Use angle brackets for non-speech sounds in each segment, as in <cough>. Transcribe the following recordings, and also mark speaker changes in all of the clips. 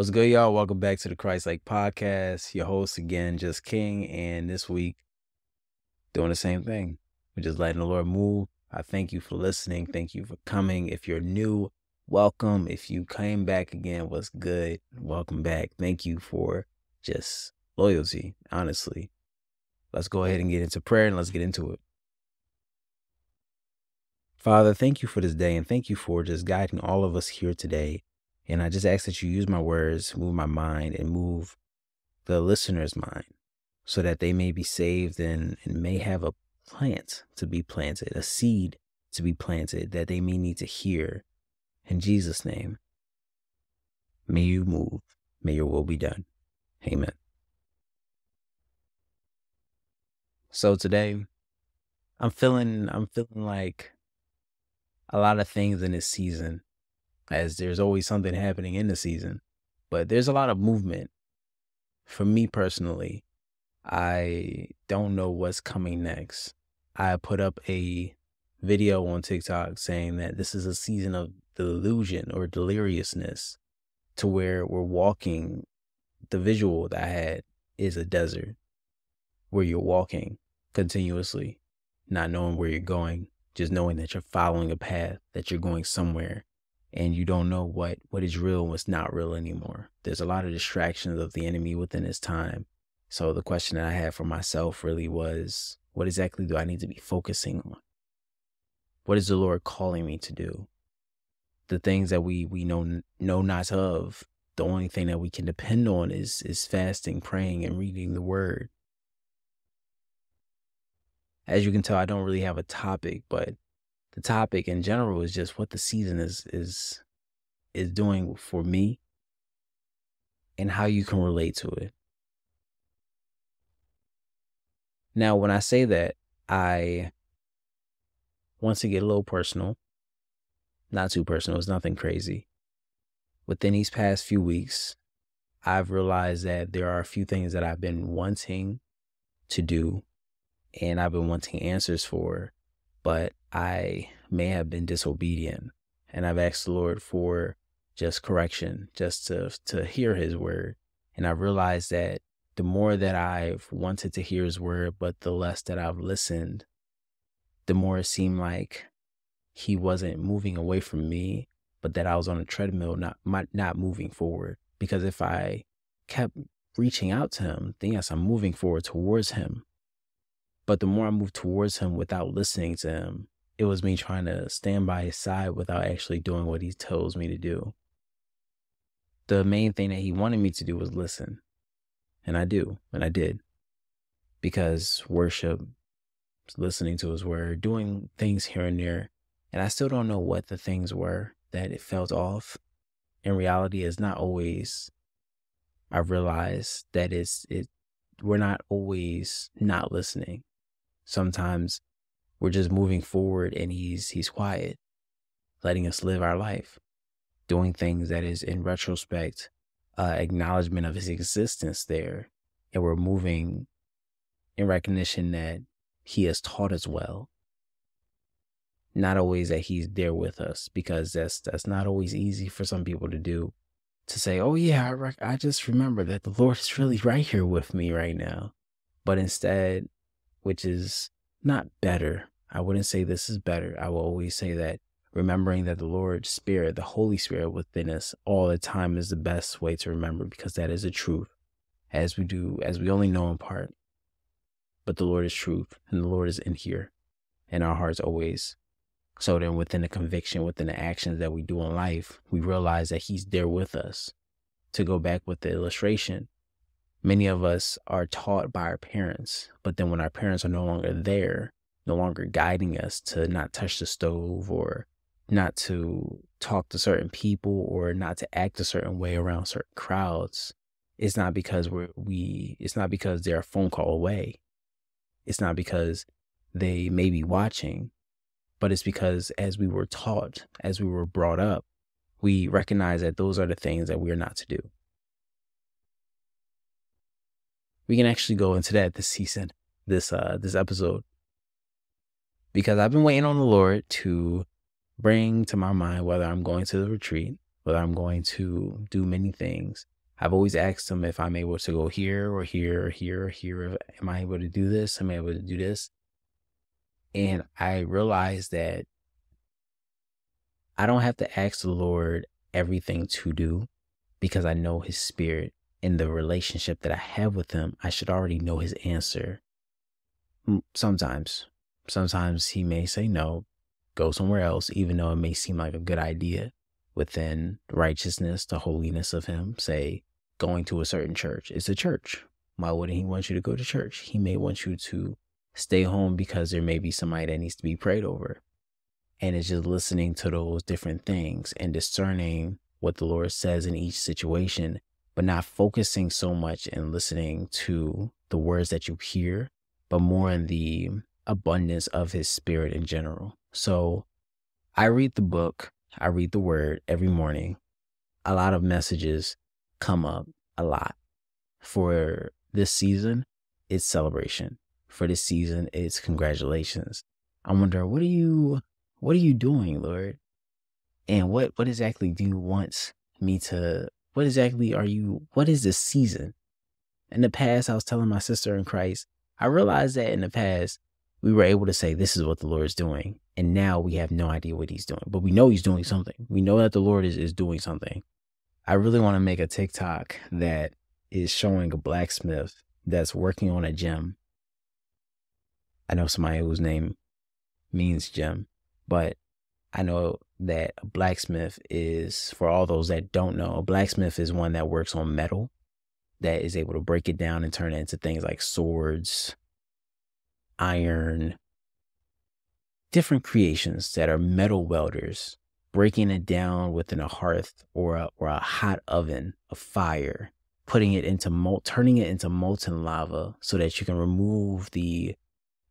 Speaker 1: What's good, y'all? Welcome back to the Christ Like Podcast. Your host again, Just King, and this week doing the same thing. We're just letting the Lord move. I thank you for listening. Thank you for coming. If you're new, welcome. If you came back again, what's good? Welcome back. Thank you for just loyalty, honestly. Let's go ahead and get into prayer and let's get into it. Father, thank you for this day and thank you for just guiding all of us here today. And I just ask that you use my words, move my mind, and move the listener's mind so that they may be saved and, and may have a plant to be planted, a seed to be planted that they may need to hear. In Jesus' name, may you move. May your will be done. Amen. So today, I'm feeling I'm feeling like a lot of things in this season, as there's always something happening in the season, but there's a lot of movement. For me personally, I don't know what's coming next. I put up a video on TikTok saying that this is a season of delusion or deliriousness to where we're walking. The visual that I had is a desert where you're walking continuously, not knowing where you're going, just knowing that you're following a path, that you're going somewhere, and you don't know what what is real and what's not real anymore. There's a lot of distractions of the enemy within this time. So the question that I had for myself really was, what exactly do I need to be focusing on? What is the Lord calling me to do? The things that we we know know not of. The only thing that we can depend on is is fasting, praying, and reading the Word as you can tell, I don't really have a topic, but the topic in general is just what the season is is is doing for me and how you can relate to it. Now, when I say that, I want to get a little personal. Not too personal, it's nothing crazy. Within these past few weeks, I've realized that there are a few things that I've been wanting to do and I've been wanting answers for, but I may have been disobedient. And I've asked the Lord for just correction, just to to hear his word. And I realized that the more that I've wanted to hear his word, but the less that I've listened, the more it seemed like he wasn't moving away from me, but that I was on a treadmill, not not moving forward. Because if I kept reaching out to him, then yes, I'm moving forward towards him. But the more I moved towards him without listening to him, it was me trying to stand by his side without actually doing what he tells me to do. The main thing that he wanted me to do was listen. And I do, and I did. Because worship, listening to his word, doing things here and there, and I still don't know what the things were that it felt off. In reality, it's not always I realize that it's it we're not always not listening sometimes we're just moving forward and he's he's quiet letting us live our life doing things that is in retrospect uh, acknowledgement of his existence there. And we're moving in recognition that he has taught us well. Not always that he's there with us because that's that's not always easy for some people to do to say oh yeah I, rec- I just remember that the lord is really right here with me right now. But instead which is not better. I wouldn't say this is better. I will always say that remembering that the Lord Spirit, the Holy Spirit within us all the time is the best way to remember because that is the truth as we do, as we only know in part. But the Lord is truth and the Lord is in here in our hearts always. So then within the conviction, within the actions that we do in life, we realize that He's there with us. To go back with the illustration, many of us are taught by our parents, but then when our parents are no longer there, no longer guiding us to not touch the stove or not to talk to certain people or not to act a certain way around certain crowds, it's not because we're, we, it's not because they're a phone call away. It's not because they may be watching, but it's because as we were taught, as we were brought up, we recognize that those are the things that we are not to do we can actually go into that this season, this uh this episode. Because I've been waiting on the Lord to bring to my mind whether I'm going to the retreat whether I'm going to do many things, I've always asked him if I'm able to go here or here or here or here. Am I able to do this? Am I able to do this? And I realized that I don't have to ask the Lord everything to do because I know his spirit in the relationship that I have with him. I should already know his answer. Sometimes, sometimes he may say no, go somewhere else, even though it may seem like a good idea within righteousness, the holiness of him. Say, going to a certain church. It's a church. Why wouldn't he want you to go to church? He may want you to stay home because there may be somebody that needs to be prayed over. And it's just listening to those different things and discerning what the Lord says in each situation, but not focusing so much and listening to the words that you hear, but more in the abundance of his spirit in general. So I read the book, I read the word every morning. A lot of messages come up a lot. For this season, it's celebration. For this season, it's congratulations. I wonder, what are you what are you doing, Lord? And what what exactly do you want me to what exactly are you what is this season? In the past, I was telling my sister in Christ, I realized that in the past, we were able to say, This is what the Lord is doing. And now we have no idea what he's doing. But we know he's doing something. We know that the Lord is, is doing something. I really want to make a TikTok that is showing a blacksmith that's working on a gem. I know somebody whose name means gem, but I know that a blacksmith is, for all those that don't know, a blacksmith is one that works on metal that is able to break it down and turn it into things like swords, iron, different creations that are metal welders breaking it down within a hearth or a, or a hot oven, a fire, putting it into molt, turning it into molten lava so that you can remove the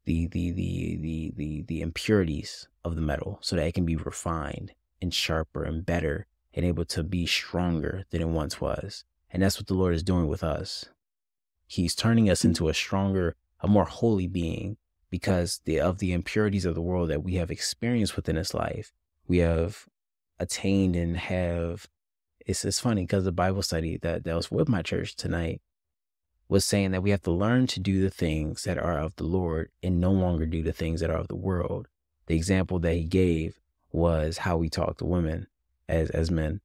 Speaker 1: the the the the the, the impurities of the metal so that it can be refined and sharper and better and able to be stronger than it once was. And that's what the Lord is doing with us. He's turning us into a stronger, a more holy being because the, of the impurities of the world that we have experienced within this life we have attained and have it's it's funny because the Bible study that, that was with my church tonight was saying that we have to learn to do the things that are of the Lord and no longer do the things that are of the world. The example that he gave was how we talk to women as as men,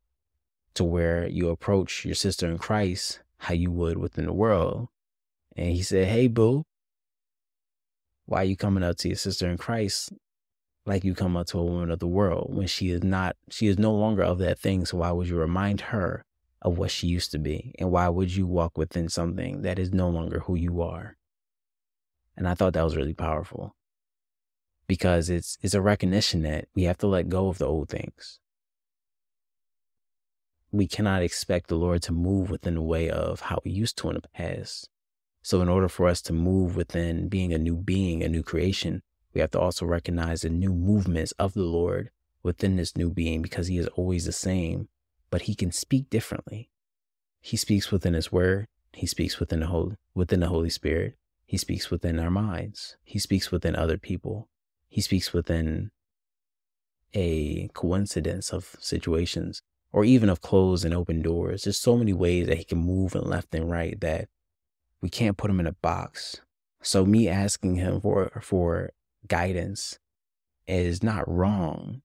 Speaker 1: to where you approach your sister in Christ how you would within the world. And he said, Hey boo, why are you coming up to your sister in Christ like you come up to a woman of the world when she is not, she is no longer of that thing. So why would you remind her of what she used to be? And why would you walk within something that is no longer who you are? And I thought that was really powerful because it's, it's a recognition that we have to let go of the old things. We cannot expect the Lord to move within the way of how we used to in the past. So in order for us to move within being a new being, a new creation, we have to also recognize the new movements of the Lord within this new being because he is always the same, but he can speak differently. He speaks within his word. He speaks within the Holy, within the Holy Spirit. He speaks within our minds. He speaks within other people. He speaks within a coincidence of situations or even of closed and open doors. There's so many ways that he can move and left and right that we can't put him in a box. So me asking him for for guidance is not wrong.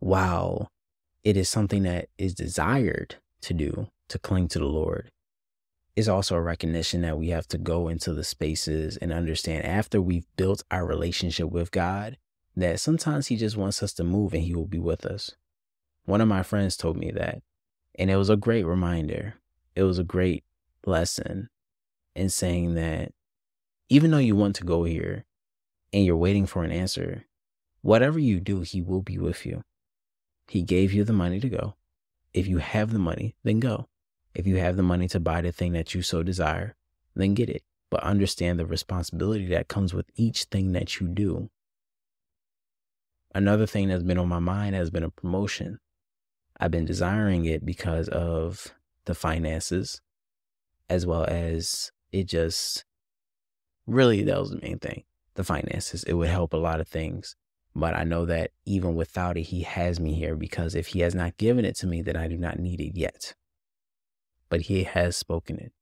Speaker 1: While it is something that is desired to do, to cling to the Lord, is also a recognition that we have to go into the spaces and understand after we've built our relationship with God that sometimes He just wants us to move and He will be with us. One of my friends told me that, and it was a great reminder. It was a great lesson in saying that even though you want to go here and you're waiting for an answer, whatever you do, He will be with you. He gave you the money to go. If you have the money, then go. If you have the money to buy the thing that you so desire, then get it. But understand the responsibility that comes with each thing that you do. Another thing that's been on my mind has been a promotion. I've been desiring it because of the finances, as well as it just really that was the main thing the finances it would help a lot of things But I know that even without it, He has me here because if He has not given it to me, then I do not need it yet. But He has spoken it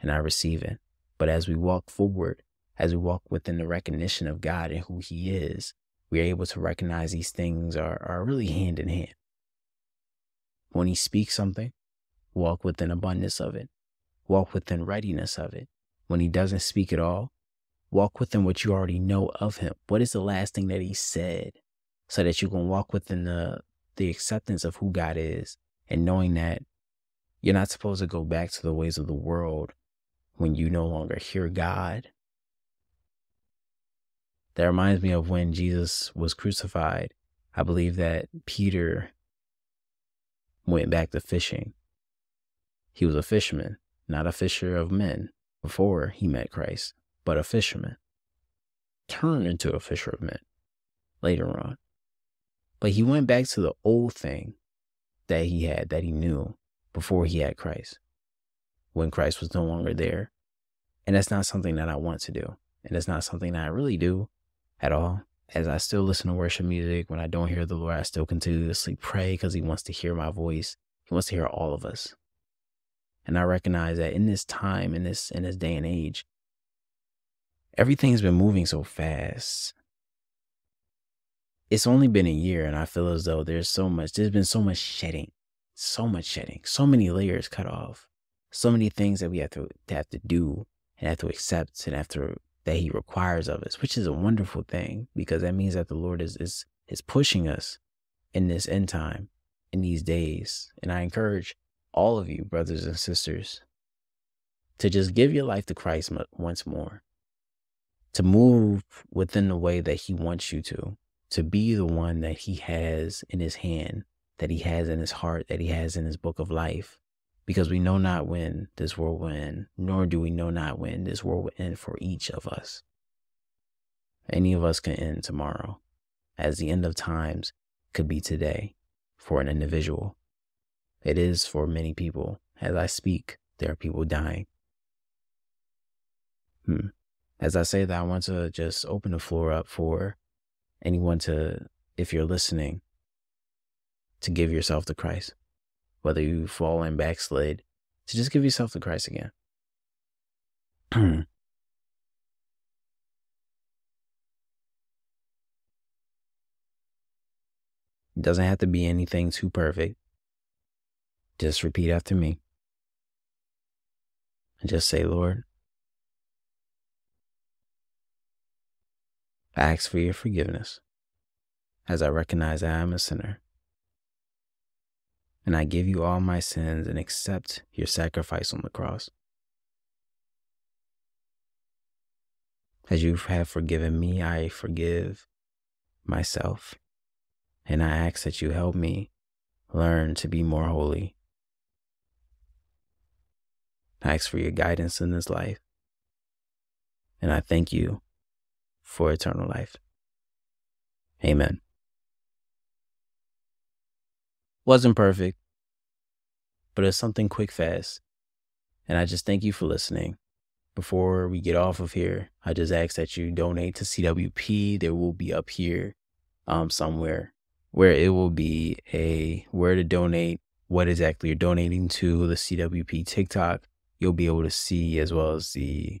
Speaker 1: and I receive it. But as we walk forward, as we walk within the recognition of God and who He is, we are able to recognize these things are, are really hand in hand. When He speaks something, walk within abundance of it, walk within readiness of it. When He doesn't speak at all, walk within what you already know of Him. What is the last thing that He said? So that you can walk within the, the acceptance of who God is and knowing that you're not supposed to go back to the ways of the world when you no longer hear God that reminds me of when Jesus was crucified. I believe that Peter went back to fishing. He was a fisherman, not a fisher of men before he met Christ, but a fisherman. Turned into a fisherman later on. But he went back to the old thing that he had, that he knew before he had Christ, when Christ was no longer there. And that's not something that I want to do. And it's not something that I really do at all. As I still listen to worship music, when I don't hear the Lord, I still continuously pray because He wants to hear my voice. He wants to hear all of us. And I recognize that in this time, in this in this day and age, everything's been moving so fast. It's only been a year, and I feel as though there's so much, there's been so much shedding, so much shedding, so many layers cut off, so many things that we have to, to have to do and have to accept and have to that he requires of us, which is a wonderful thing because that means that the Lord is is is pushing us in this end time, in these days. And I encourage all of you, brothers and sisters, to just give your life to Christ once more, to move within the way that he wants you to, to be the one that he has in his hand, that he has in his heart, that he has in his book of life, because we know not when this world will end, nor do we know not when this world will end for each of us. Any of us can end tomorrow, as the end of times could be today for an individual. It is for many people. As I speak, there are people dying. Hmm. As I say that, I want to just open the floor up for anyone to, if you're listening, to give yourself to Christ whether you fall and backslid, to just give yourself to Christ again. <clears throat> It doesn't have to be anything too perfect. Just repeat after me. And just say, Lord, I ask for your forgiveness as I recognize I am a sinner and I give you all my sins and accept your sacrifice on the cross. As you have forgiven me, I forgive myself, and I ask that you help me learn to be more holy. I ask for your guidance in this life, and I thank you for eternal life. Amen. Wasn't perfect, but it's something quick, fast. And I just thank you for listening. Before we get off of here, I just ask that you donate to CWP. There will be up here um, somewhere where it will be a where to donate, what exactly you're donating to, the CWP TikTok. You'll be able to see as well as the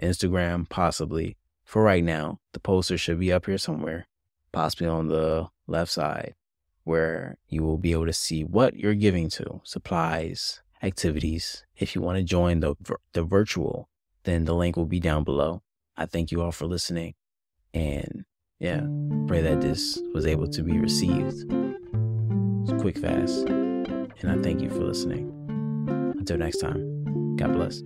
Speaker 1: Instagram, possibly. For right now, the poster should be up here somewhere, possibly on the left side where you will be able to see what you're giving to supplies, activities. If you want to join the, the virtual, then the link will be down below. I thank you all for listening. And yeah, pray that this was able to be received. It's quick, fast. And I thank you for listening. Until next time, God bless.